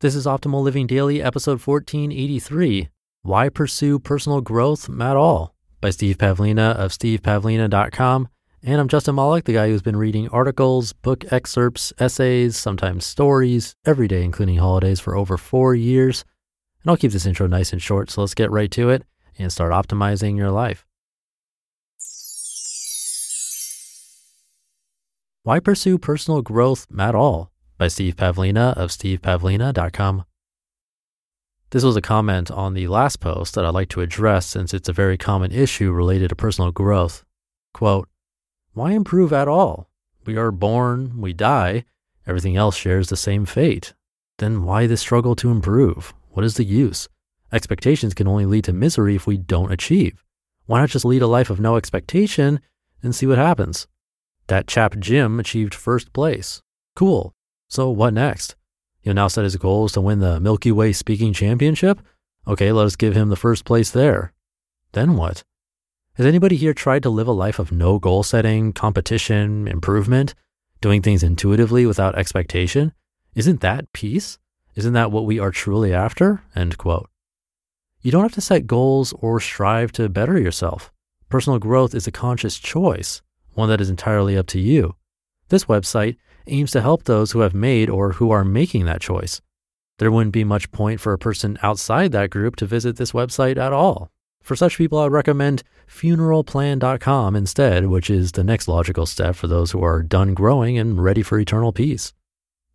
This is Optimal Living Daily, episode 1483 Why Pursue Personal Growth at All by Steve Pavlina of stevepavlina.com. And I'm Justin Malik, the guy who's been reading articles, book excerpts, essays, sometimes stories every day, including holidays, for over four years. And I'll keep this intro nice and short, so let's get right to it and start optimizing your life. Why pursue personal growth at all? By Steve Pavlina of stevepavlina.com. This was a comment on the last post that I'd like to address since it's a very common issue related to personal growth. Quote, Why improve at all? We are born, we die, everything else shares the same fate. Then why the struggle to improve? What is the use? Expectations can only lead to misery if we don't achieve. Why not just lead a life of no expectation and see what happens? That chap Jim achieved first place. Cool. So what next? He'll now set his goal is to win the Milky Way Speaking Championship? Okay, let us give him the first place there. Then what? Has anybody here tried to live a life of no goal setting, competition, improvement, doing things intuitively without expectation? Isn't that peace? Isn't that what we are truly after? End quote. You don't have to set goals or strive to better yourself. Personal growth is a conscious choice, one that is entirely up to you. This website aims to help those who have made or who are making that choice. There wouldn't be much point for a person outside that group to visit this website at all. For such people, I would recommend funeralplan.com instead, which is the next logical step for those who are done growing and ready for eternal peace.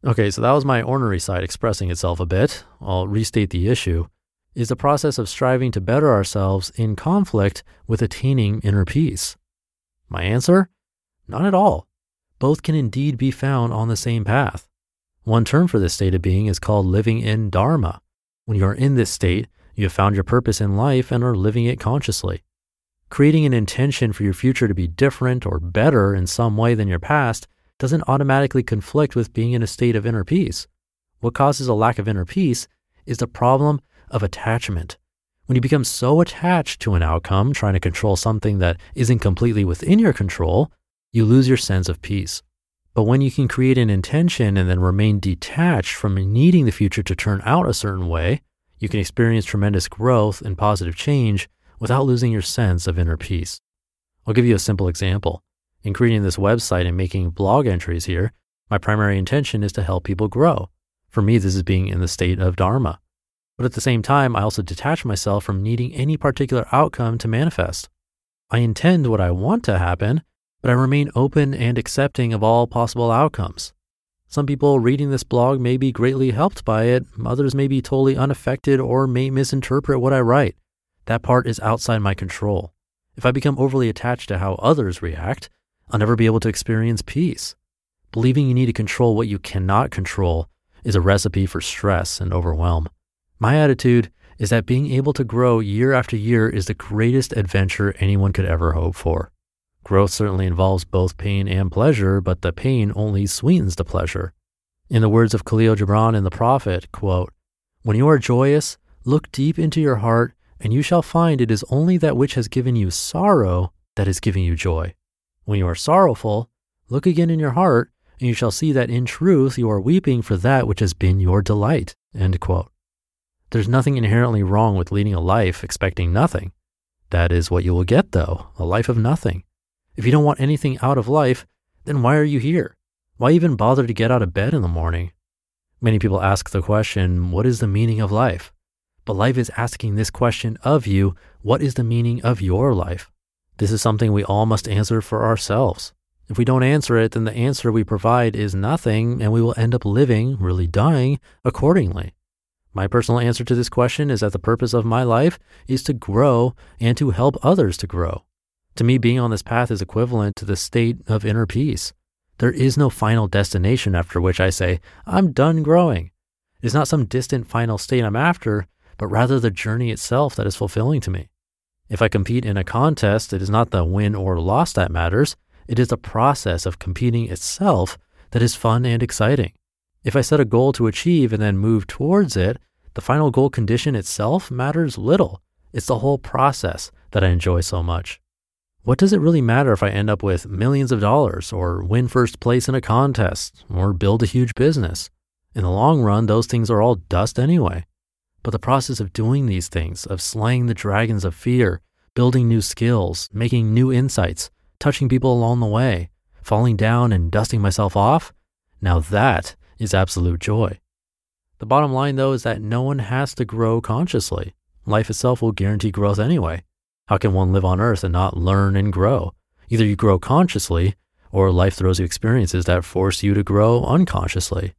Okay, so that was my ornery side expressing itself a bit. I'll restate the issue. Is the process of striving to better ourselves in conflict with attaining inner peace? My answer? Not at all both can indeed be found on the same path. One term for this state of being is called living in Dharma. When you are in this state, you have found your purpose in life and are living it consciously. Creating an intention for your future to be different or better in some way than your past doesn't automatically conflict with being in a state of inner peace. What causes a lack of inner peace is the problem of attachment. When you become so attached to an outcome, trying to control something that isn't completely within your control, you lose your sense of peace. But when you can create an intention and then remain detached from needing the future to turn out a certain way, you can experience tremendous growth and positive change without losing your sense of inner peace. I'll give you a simple example. In creating this website and making blog entries here, my primary intention is to help people grow. For me, this is being in the state of Dharma. But at the same time, I also detach myself from needing any particular outcome to manifest. I intend what I want to happen, but I remain open and accepting of all possible outcomes. Some people reading this blog may be greatly helped by it, others may be totally unaffected or may misinterpret what I write. That part is outside my control. If I become overly attached to how others react, I'll never be able to experience peace. Believing you need to control what you cannot control is a recipe for stress and overwhelm. My attitude is that being able to grow year after year is the greatest adventure anyone could ever hope for. Growth certainly involves both pain and pleasure, but the pain only sweetens the pleasure. In the words of Khalil Gibran in The Prophet, quote, When you are joyous, look deep into your heart, and you shall find it is only that which has given you sorrow that is giving you joy. When you are sorrowful, look again in your heart, and you shall see that in truth you are weeping for that which has been your delight. End quote. There's nothing inherently wrong with leading a life expecting nothing. That is what you will get, though a life of nothing. If you don't want anything out of life, then why are you here? Why even bother to get out of bed in the morning? Many people ask the question, what is the meaning of life? but life is asking this question of you What is the meaning of your life? This is something we all must answer for ourselves. If we don't answer it, then the answer we provide is nothing, and we will end up living, really dying, accordingly. My personal answer to this question is that the purpose of my life is to grow and to help others to grow. To me, being on this path is equivalent to the state of inner peace. There is no final destination after which I say, I'm done growing. It is not some distant final state I'm after, but rather the journey itself that is fulfilling to me. If I compete in a contest, it is not the win or loss that matters. It is the process of competing itself that is fun and exciting. If I set a goal to achieve and then move towards it, the final goal condition itself matters little. It's the whole process that I enjoy so much. What does it really matter if I end up with millions of dollars or win first place in a contest or build a huge business? In the long run, those things are all dust anyway. But the process of doing these things, of slaying the dragons of fear, building new skills, making new insights, touching people along the way, falling down and dusting myself off, now that is absolute joy. The bottom line, though, is that no one has to grow consciously. Life itself will guarantee growth anyway. How can one live on earth and not learn and grow? Either you grow consciously or life throws you experiences that force you to grow unconsciously.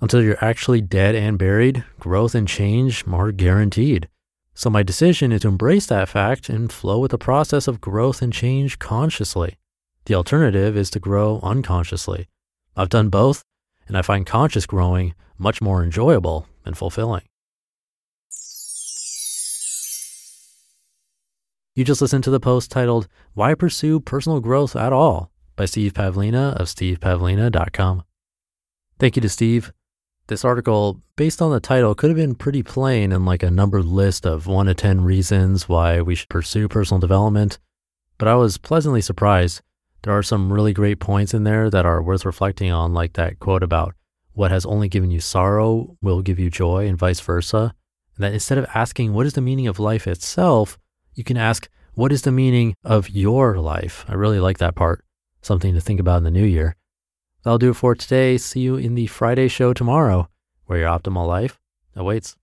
Until you're actually dead and buried, growth and change are guaranteed. So my decision is to embrace that fact and flow with the process of growth and change consciously. The alternative is to grow unconsciously. I've done both, and I find conscious growing much more enjoyable and fulfilling. You just listened to the post titled, Why Pursue Personal Growth at All by Steve Pavlina of stevepavlina.com. Thank you to Steve. This article, based on the title, could have been pretty plain and like a numbered list of one to 10 reasons why we should pursue personal development. But I was pleasantly surprised. There are some really great points in there that are worth reflecting on, like that quote about what has only given you sorrow will give you joy, and vice versa. And that instead of asking, what is the meaning of life itself, you can ask, what is the meaning of your life? I really like that part. Something to think about in the new year. That'll do it for today. See you in the Friday show tomorrow, where your optimal life awaits.